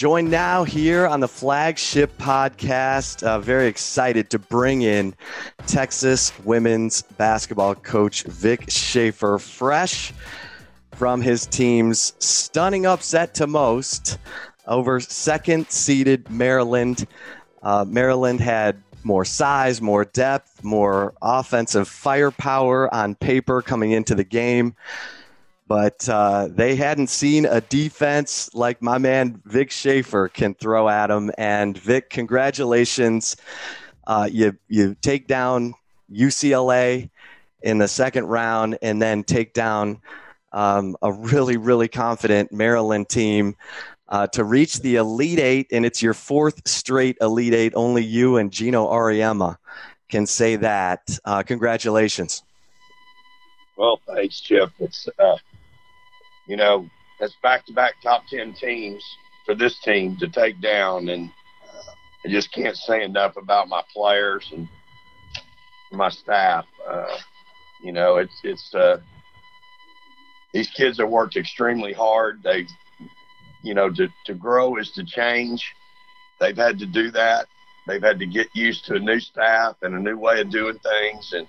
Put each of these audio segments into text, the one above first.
Joined now here on the flagship podcast. Uh, very excited to bring in Texas women's basketball coach Vic Schaefer, fresh from his team's stunning upset to most over second seeded Maryland. Uh, Maryland had more size, more depth, more offensive firepower on paper coming into the game but uh, they hadn't seen a defense like my man Vic Schaefer can throw at them. And Vic, congratulations! Uh, you you take down UCLA in the second round, and then take down um, a really really confident Maryland team. Uh, to reach the Elite Eight, and it's your fourth straight Elite Eight. Only you and Geno Auriemma can say that. Uh, congratulations. Well, thanks, Chip. It's uh, you know, that's back to back top 10 teams for this team to take down. And uh, I just can't say enough about my players and my staff. Uh, you know, it's, it's, uh, these kids have worked extremely hard. They, you know, to, to grow is to change. They've had to do that. They've had to get used to a new staff and a new way of doing things. And,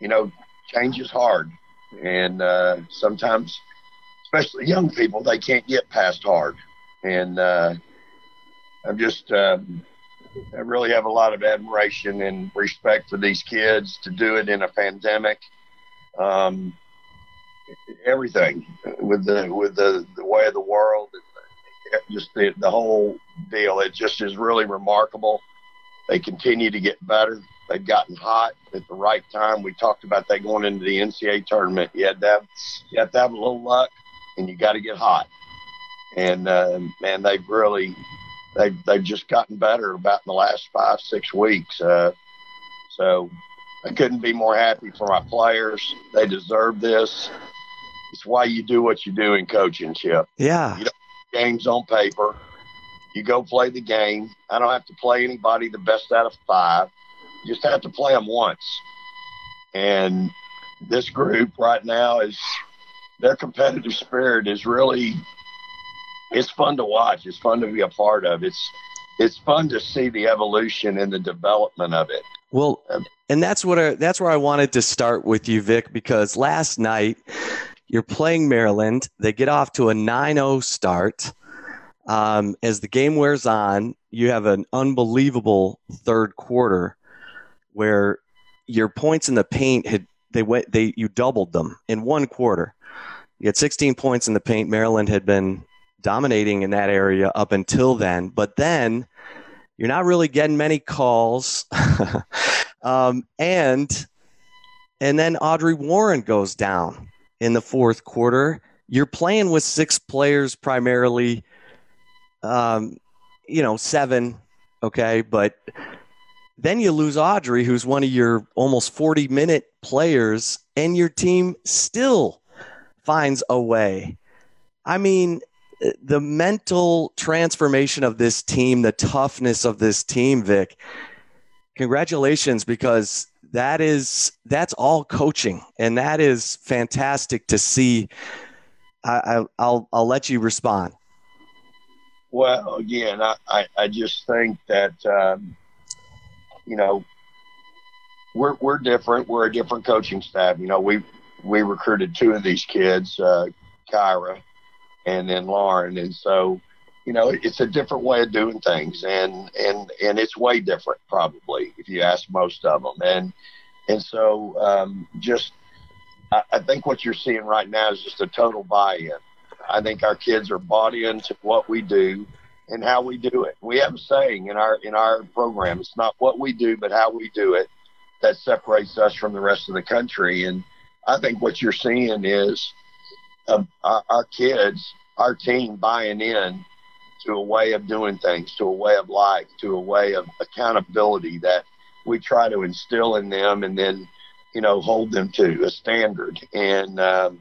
you know, change is hard. And uh, sometimes especially young people, they can't get past hard. And uh, I'm just, uh, I really have a lot of admiration and respect for these kids to do it in a pandemic. Um, everything with the with the, the way of the world, just the, the whole deal. It just is really remarkable. They continue to get better. They've gotten hot at the right time. We talked about that going into the NCAA tournament. You had to have, you have to have a little luck and you got to get hot. And uh, man, they've really they've they've just gotten better about in the last five six weeks. Uh, so I couldn't be more happy for my players. They deserve this. It's why you do what you do in coaching, Chip. Yeah. You don't games on paper. You go play the game. I don't have to play anybody the best out of five. You just have to play them once. And this group right now is their competitive spirit is really it's fun to watch. It's fun to be a part of. It's it's fun to see the evolution and the development of it. Well, um, and that's what I, that's where I wanted to start with you, Vic, because last night you're playing Maryland. They get off to a 9-0 start. Um, as the game wears on, you have an unbelievable third quarter where your points in the paint had they went they you doubled them in one quarter. You had 16 points in the paint. Maryland had been dominating in that area up until then, but then you're not really getting many calls, um, and and then Audrey Warren goes down in the fourth quarter. You're playing with six players primarily, um, you know, seven, okay, but then you lose Audrey, who's one of your almost 40 minute players, and your team still finds a way. I mean, the mental transformation of this team, the toughness of this team, Vic. Congratulations, because that is that's all coaching, and that is fantastic to see. I, will I'll I'll let you respond. Well, again, I, I, I just think that um, you know we're we're different. We're a different coaching staff. You know, we we recruited two of these kids, uh, Kyra and then Lauren. And so, you know, it's a different way of doing things and, and, and it's way different probably if you ask most of them. And, and so, um, just, I, I think what you're seeing right now is just a total buy-in. I think our kids are bought into what we do. And how we do it. We have a saying in our in our program. It's not what we do, but how we do it that separates us from the rest of the country. And I think what you're seeing is uh, our, our kids, our team buying in to a way of doing things, to a way of life, to a way of accountability that we try to instill in them and then, you know, hold them to a standard. And, um,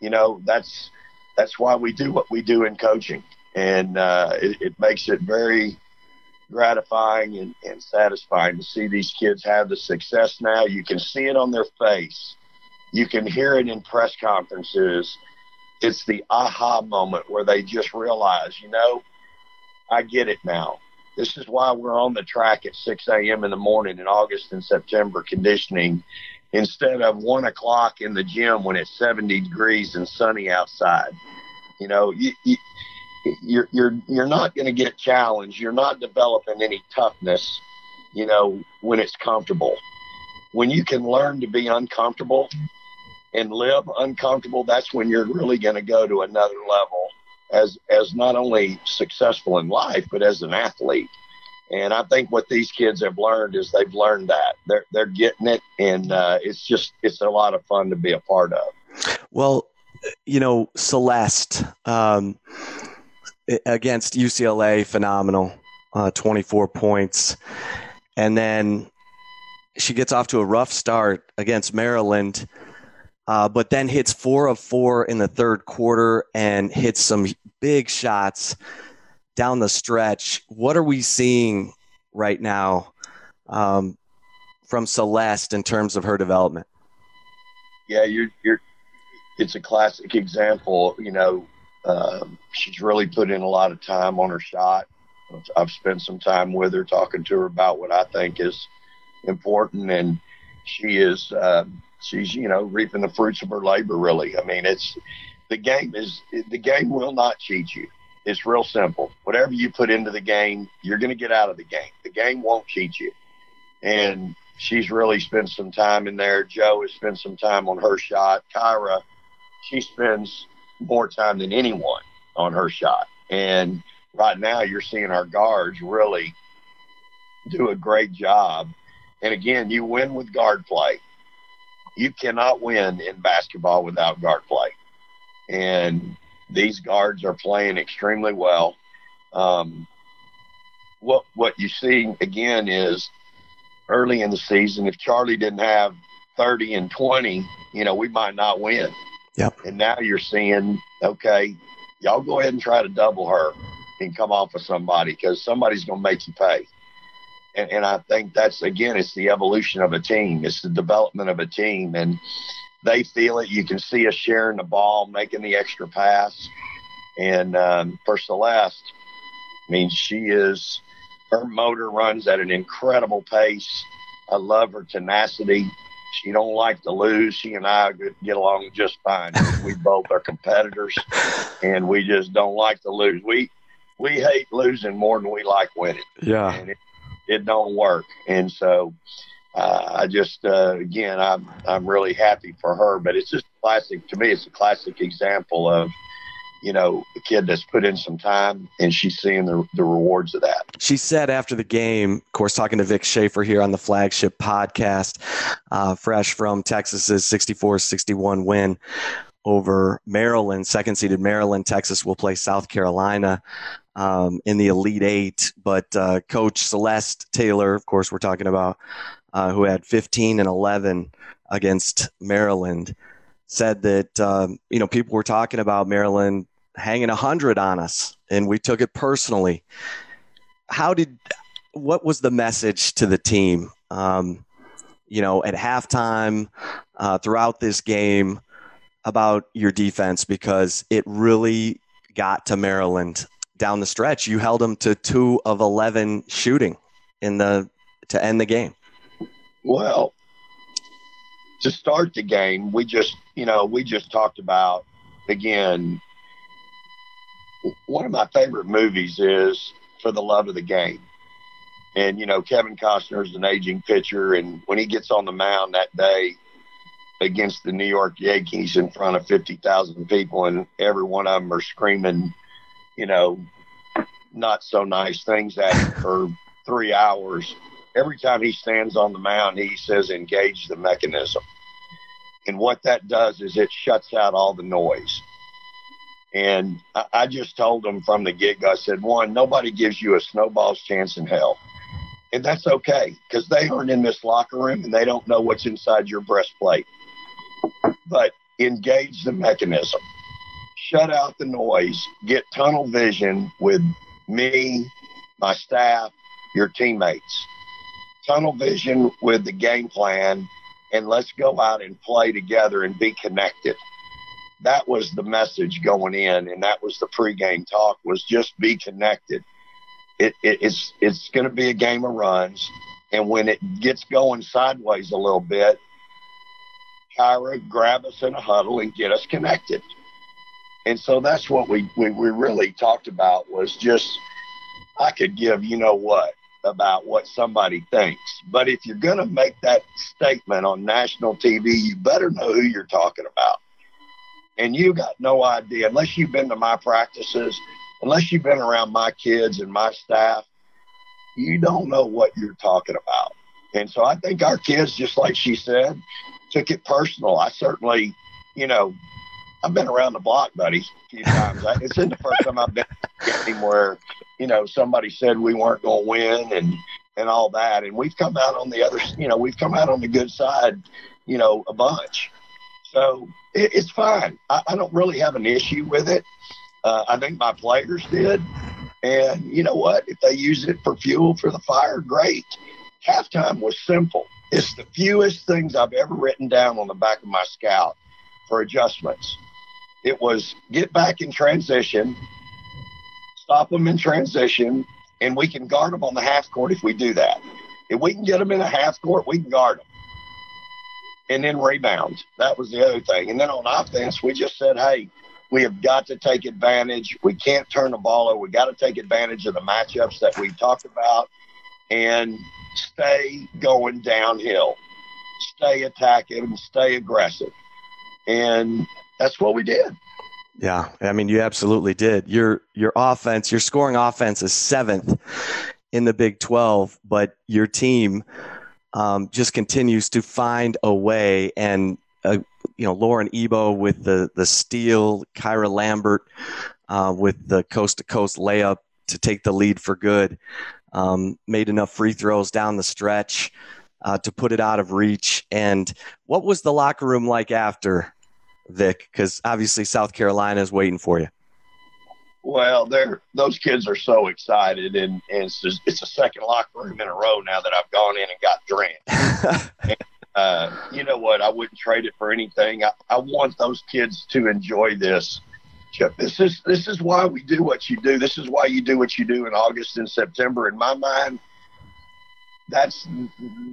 you know, that's, that's why we do what we do in coaching. And uh, it, it makes it very gratifying and, and satisfying to see these kids have the success now. You can see it on their face. You can hear it in press conferences. It's the aha moment where they just realize, you know, I get it now. This is why we're on the track at 6 a.m. in the morning in August and September conditioning instead of one o'clock in the gym when it's 70 degrees and sunny outside. You know, you, you, you're you're you're not going to get challenged. You're not developing any toughness. You know, when it's comfortable. When you can learn to be uncomfortable and live uncomfortable, that's when you're really going to go to another level as as not only successful in life but as an athlete. And I think what these kids have learned is they've learned that they're they're getting it, and uh, it's just it's a lot of fun to be a part of. Well, you know, Celeste um, against UCLA, phenomenal, uh, 24 points, and then she gets off to a rough start against Maryland uh, but then hits four of four in the third quarter and hits some big shots down the stretch. What are we seeing right now um, from Celeste in terms of her development? Yeah, you're, you're. It's a classic example. You know, uh, she's really put in a lot of time on her shot. I've spent some time with her, talking to her about what I think is important, and she is. Uh, she's you know reaping the fruits of her labor. Really, I mean, it's the game is the game will not cheat you. It's real simple. Whatever you put into the game, you're going to get out of the game. The game won't cheat you. And she's really spent some time in there. Joe has spent some time on her shot. Kyra, she spends more time than anyone on her shot. And right now, you're seeing our guards really do a great job. And again, you win with guard play you cannot win in basketball without guard play. And these guards are playing extremely well. Um, what what you see again is early in the season, if Charli didn't have 30 and 20, you know, we might not win. Yep. And now you're seeing, okay, y'all go ahead and try to double her and come off of somebody because somebody's going to make you pay and, and I think that's again, it's the evolution of a team. It's the development of a team, and they feel it. You can see us sharing the ball, making the extra pass, and um, for Celeste, I mean, she is her motor runs at an incredible pace. I love her tenacity. She don't like to lose. She and I get along just fine. we both are competitors, and we just don't like to lose. We we hate losing more than we like winning. Yeah. And it, it don't work. And so uh, I just uh, again I'm I'm really happy for her. But it's just classic to me. It's a classic example of you know a kid that's put in some time and she's seeing the the rewards of that. She said after the game, of course, talking to Vic Schaefer here on the flagship podcast, uh, fresh from Texas's 64-61 win over Maryland, second seeded Maryland. Texas will play South Carolina um, in the Elite Eight. But uh, Coach Celeste Taylor, of course, we're talking about, uh, who had 15 and 11 against Maryland, said that um, you know people were talking about Maryland hanging a 100 on us, and we took it personally. How did? What was the message to the team? Um, you know, at halftime, uh, throughout this game, about your defense because it really got to Maryland down the stretch. You held them to two of eleven shooting in the to end the game. Well, to start the game, we just you know we just talked about again. One of my favorite movies is For the Love of the Game. And, you know, Kevin Costner is an aging pitcher. And when he gets on the mound that day against the New York Yankees in front of 50,000 people, and every one of them are screaming, you know, not so nice things at him for three hours. Every time he stands on the mound, he says, engage the mechanism. And what that does is it shuts out all the noise. And I, I just told them from the get go, I said, one, nobody gives you a snowball's chance in hell. And that's okay because they aren't in this locker room and they don't know what's inside your breastplate. But engage the mechanism, shut out the noise, get tunnel vision with me, my staff, your teammates. Tunnel vision with the game plan, and let's go out and play together and be connected. That was the message going in, and that was the pregame talk: was just be connected. It, it, it's it's going to be a game of runs, and when it gets going sideways a little bit, Kyra grab us in a huddle and get us connected. And so that's what we, we, we really talked about was just I could give you know what about what somebody thinks. But if you're going to make that statement on national TV, you better know who you're talking about. And you got no idea, unless you've been to my practices, unless you've been around my kids and my staff, you don't know what you're talking about. And so I think our kids, just like she said, took it personal. I certainly, you know, I've been around the block, buddy, a few times. I, it's in the first time I've been anywhere, you know, somebody said we weren't going to win and and all that, and we've come out on the other, you know, we've come out on the good side, you know, a bunch. So it, it's fine. I, I, don't really have an issue with it. Uh, I think my players did, and you know what? If they use it for fuel for the fire, great. Halftime was simple. It's the fewest things I've ever written down on the back of my scout for adjustments. It was get back in transition, stop them in transition, and we can guard them on the half court if we do that. If we can get them in a half court, we can guard them. And then rebounds. That was the other thing. And then on offense, we just said, hey, we have got to take advantage. We can't turn the ball over. We got to take advantage of the matchups that we talked about and stay going downhill, stay attacking, stay aggressive. And that's what we did. Yeah, I mean, you absolutely did. Your your offense, your scoring offense is seventh in the Big Twelve, but your team um, just continues to find a way. And uh, you know, Lauren Ebo with the the steal, Kyra Lambert uh, with the coast to coast layup to take the lead for good um, made enough free throws down the stretch uh, to put it out of reach. And what was the locker room like after, Vic? Because obviously South Carolina is waiting for you. Well, they're those kids are so excited, and, and it's just, it's a second locker room in a row now that I've gone in and got drenched. and, uh, you know what? I wouldn't trade it for anything. I, I want those kids to enjoy this This is this is why we do what you do. This is why you do what you do in August and September. In my mind, that's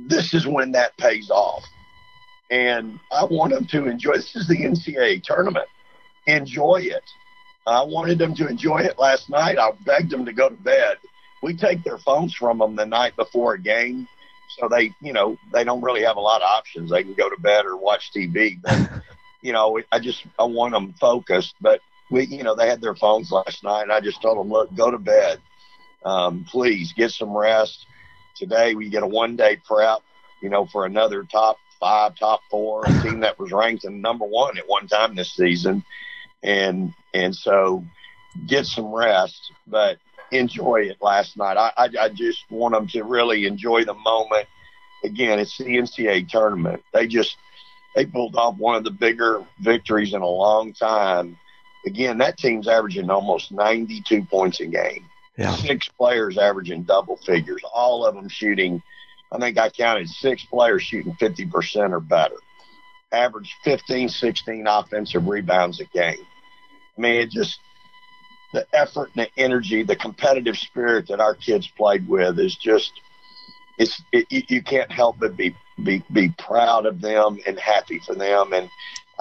this is when that pays off. And I want them to enjoy. This is the NCAA tournament. Enjoy it. I wanted them to enjoy it last night. I begged them to go to bed. We take their phones from them the night before a game, so they, you know, they don't really have a lot of options. They can go to bed or watch TV. But, you know, I just I want them focused. But we, you know, they had their phones last night, and I just told them, look, go to bed. Um, please get some rest. Today we get a one day prep, you know, for another top five, top four, a team that was ranked in number one at one time this season, and and so get some rest, but enjoy it last night. I, I, I just want them to really enjoy the moment. Again, it's the NCAA tournament. They just they pulled off one of the bigger victories in a long time again, that team's averaging almost 92 points a game. Yeah. Six players averaging double figures, all of them shooting. I think I counted six players shooting 50% or better. Average 15, 16 offensive rebounds a game. It just, the effort and the energy, the competitive spirit that our kids played with is just, it's, it, you can't help but be, be, be proud of them and happy for them. And,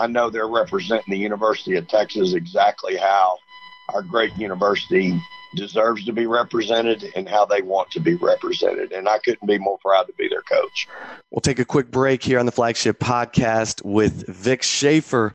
I know they're representing the University of Texas exactly how our great university deserves to be represented and how they want to be represented. And I couldn't be more proud to be their coach. We'll take a quick break here on the flagship podcast with Vic Schaefer.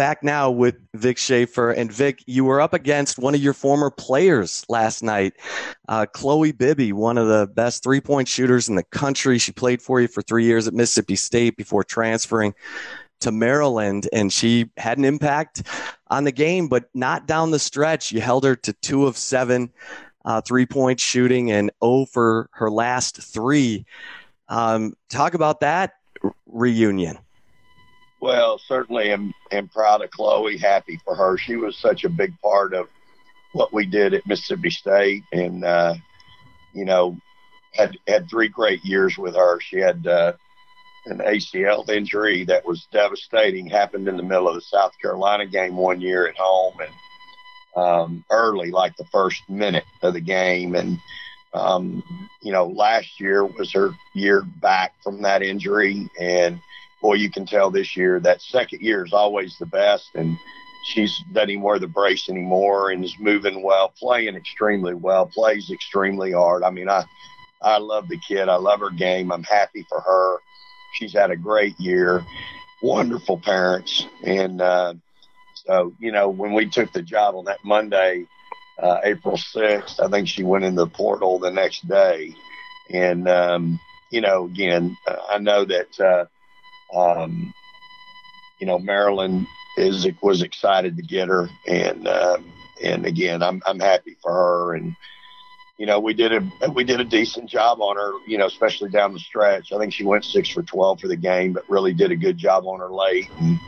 Back now with Vic Schaefer. And Vic, you were up against one of your former players last night, uh, Chloe Bibby, one of the best three point shooters in the country. She played for you for three years at Mississippi State before transferring to Maryland, and she had an impact on the game, but not down the stretch. You held her to two of seven uh, three point shooting and 0 for her last three. Um, talk about that reunion. Well, certainly am, am proud of Chloe, happy for her. She was such a big part of what we did at Mississippi State and, uh, you know, had, had three great years with her. She had uh, an ACL injury that was devastating, happened in the middle of the South Carolina game one year at home and um, early, like the first minute of the game. And, um, you know, last year was her year back from that injury. And, boy, you can tell this year that second year is always the best. And she's doesn't even wear the brace anymore and is moving well, playing extremely well, plays extremely hard. I mean, I I love the kid. I love her game. I'm happy for her. She's had a great year. Wonderful parents, and uh, so you know when we took the job on that Monday, uh, April sixth, I think she went in the portal the next day, and um, you know again, I know that uh, um, you know, Maryland is was excited to get her, and um, and again, I'm I'm happy for her, and you know, we did a we did a decent job on her, you know, especially down the stretch. I think she went six for twelve for the game, but really did a good job on her late. And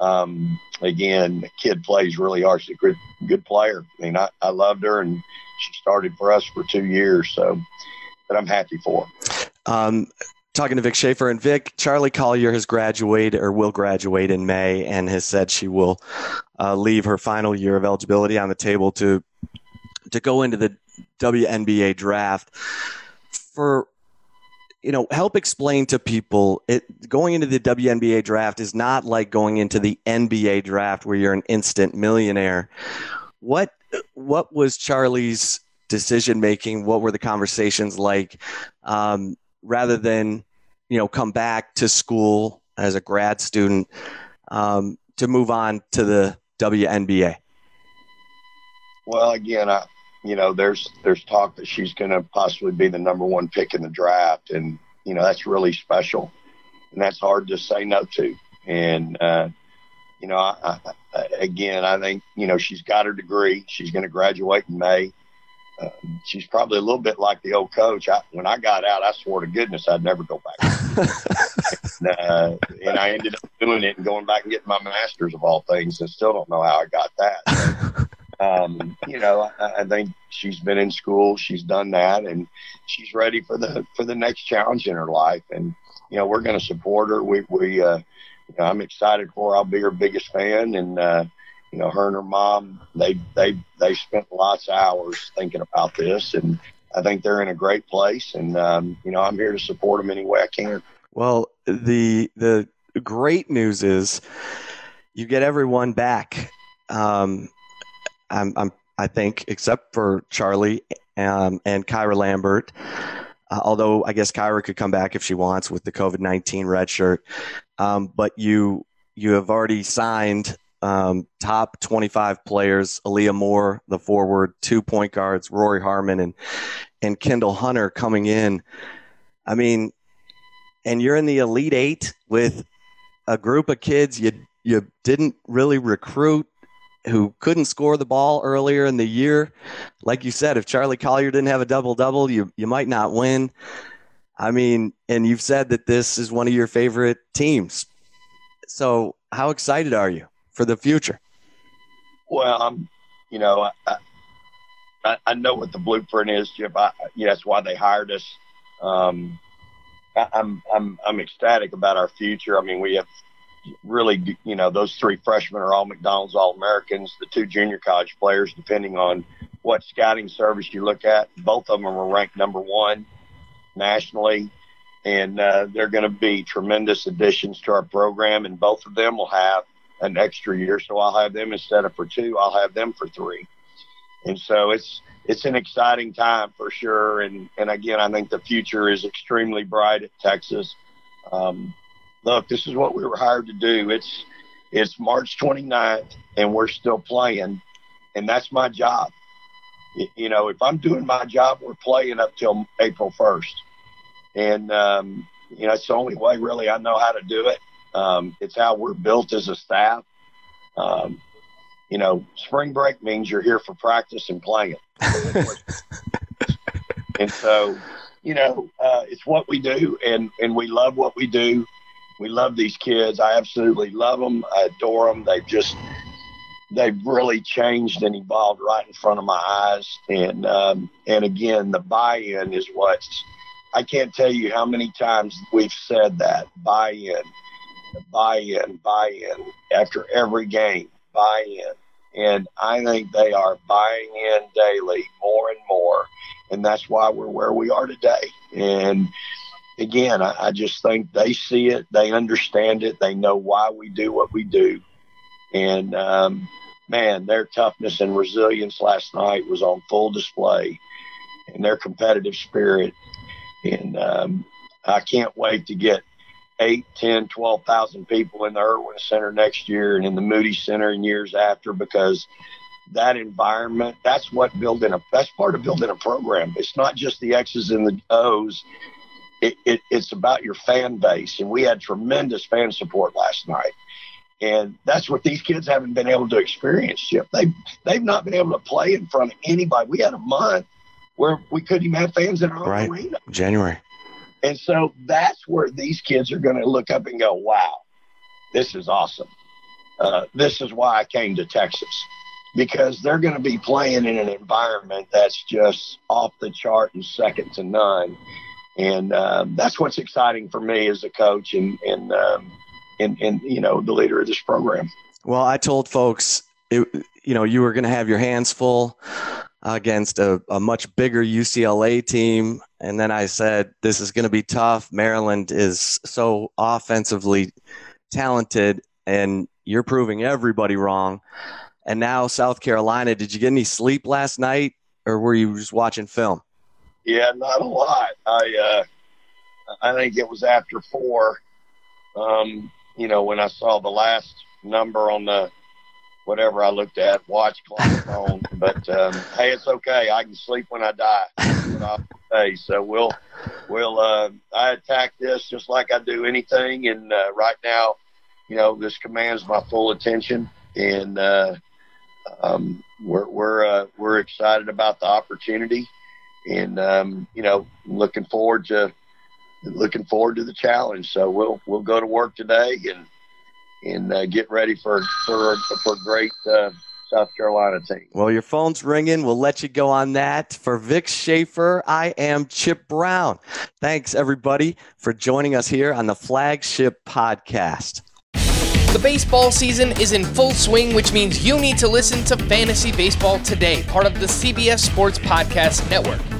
um, again, the kid plays really hard. She's a good good player. I mean, I, I loved her, and she started for us for two years, so. But I'm happy for her. Um, talking to Vic Schaefer and Vic, Charli Collier has graduated or will graduate in May and has said she will uh, leave her final year of eligibility on the table to to go into the WNBA draft. For you know, help explain to people it going into the WNBA draft is not like going into the NBA draft where you're an instant millionaire. What what was Charli's decision making? What were the conversations like? Um, rather than you know, come back to school as a grad student um, to move on to the WNBA? Well, again, I, you know, there's there's talk that she's going to possibly be the number one pick in the draft, and you know that's really special, and that's hard to say no to. And uh, you know, I, I, again, I think you know she's got her degree. She's going to graduate in May uh, she's probably a little bit like the old coach. I, when I got out, I swore to goodness I'd never go back. And, uh, and I ended up doing it and going back and getting my master's of all things, and still don't know how I got that. um, you know, I, I think she's been in school, she's done that, and she's ready for the for the next challenge in her life. And you know, we're going to support her. We we uh, you know, I'm excited for her. I'll be her biggest fan, and uh, you know, her and her mom, they they they spent lots of hours thinking about this, and I think they're in a great place. And um, you know, I'm here to support them any way I can. Well, the the great news is you get everyone back. Um, I'm, I'm I think except for Charli um, and Kyra Lambert. Uh, although I guess Kyra could come back if she wants with the COVID nineteen red shirt. Um, but you you have already signed um, top 25 players, Aaliyah Moore, the forward, two point guards, Rori Harmon and, and Kendall Hunter coming in. I mean, and you're in the Elite Eight with a group of kids you, you didn't really recruit who couldn't score the ball earlier in the year. Like you said, if Charli Collier didn't have a double double, you, you might not win. I mean, and you've said that this is one of your favorite teams. So, how excited are you? For the future? Well, I'm, you know, I, I, I know what the blueprint is, Chip. I, yeah, that's why they hired us. Um, I, I'm, I'm, I'm ecstatic about our future. I mean, we have really, you know, those three freshmen are all McDonald's All Americans. The two junior college players, depending on what scouting service you look at. Both of them are ranked number one nationally, and uh, they're going to be tremendous additions to our program. And both of them will have an extra year, so I'll have them instead of for two, I'll have them for three. And so it's it's an exciting time for sure. And and again, I think the future is extremely bright at Texas. Um, look, this is what we were hired to do. It's it's March 29th, and we're still playing, and that's my job. You know, if I'm doing my job, we're playing up till April 1st, and um, you know, it's the only way really I know how to do it. Um, it's how we're built as a staff. Um, you know, spring break means you're here for practice and playing. and so, you know, uh, it's what we do, and and we love what we do. We love these kids. I absolutely love them. I adore them. They've just they've really changed and evolved right in front of my eyes. And um, and again, the buy-in is what's I can't tell you how many times we've said that buy-in, buy-in, buy-in after every game, buy-in. And I think they are buying in daily more and more. And that's why we're where we are today. And again, I, I just think they see it, they understand it, they know why we do what we do. And um, man, their toughness and resilience last night was on full display and their competitive spirit. And um, I can't wait to get eight, 10, 12,000 people in the Erwin Center next year and in the Moody Center in years after because that environment, that's what building a, that's part of building a program. It's not just the X's and the O's. It, it, it's about your fan base. And we had tremendous fan support last night. And that's what these kids haven't been able to experience, Chip. They've, they've not been able to play in front of anybody. We had a month where we couldn't even have fans in our right. arena. January. And so that's where these kids are going to look up and go, wow, this is awesome. Uh, this is why I came to Texas because they're going to be playing in an environment that's just off the chart and second to none. And um, that's what's exciting for me as a coach and, and, um, and, and, you know, the leader of this program. Well, I told folks, it, you know, you were going to have your hands full against a, a much bigger UCLA team. And then I said, this is going to be tough. Maryland is so offensively talented, and you're proving everybody wrong. And now South Carolina, did you get any sleep last night, or were you just watching film? Yeah, not a lot. I uh, I think it was after four. Um, you know, when I saw the last number on the whatever I looked at, watch, clock, phone. But um, hey, it's okay. I can sleep when I die. Hey, so we'll we'll uh, I attack this just like I do anything, and uh, right now, you know, this commands my full attention, and uh, um, we're we're uh, we're excited about the opportunity, and um, you know, looking forward to looking forward to the challenge. So we'll we'll go to work today and and uh, get ready for for for great uh, South Carolina team. Well, your phone's ringing. We'll let you go on that. For Vic Schaefer, I am Chip Brown. Thanks everybody for joining us here on the flagship podcast. The baseball season is in full swing, which means you need to listen to Fantasy Baseball Today, part of the CBS Sports Podcast Network.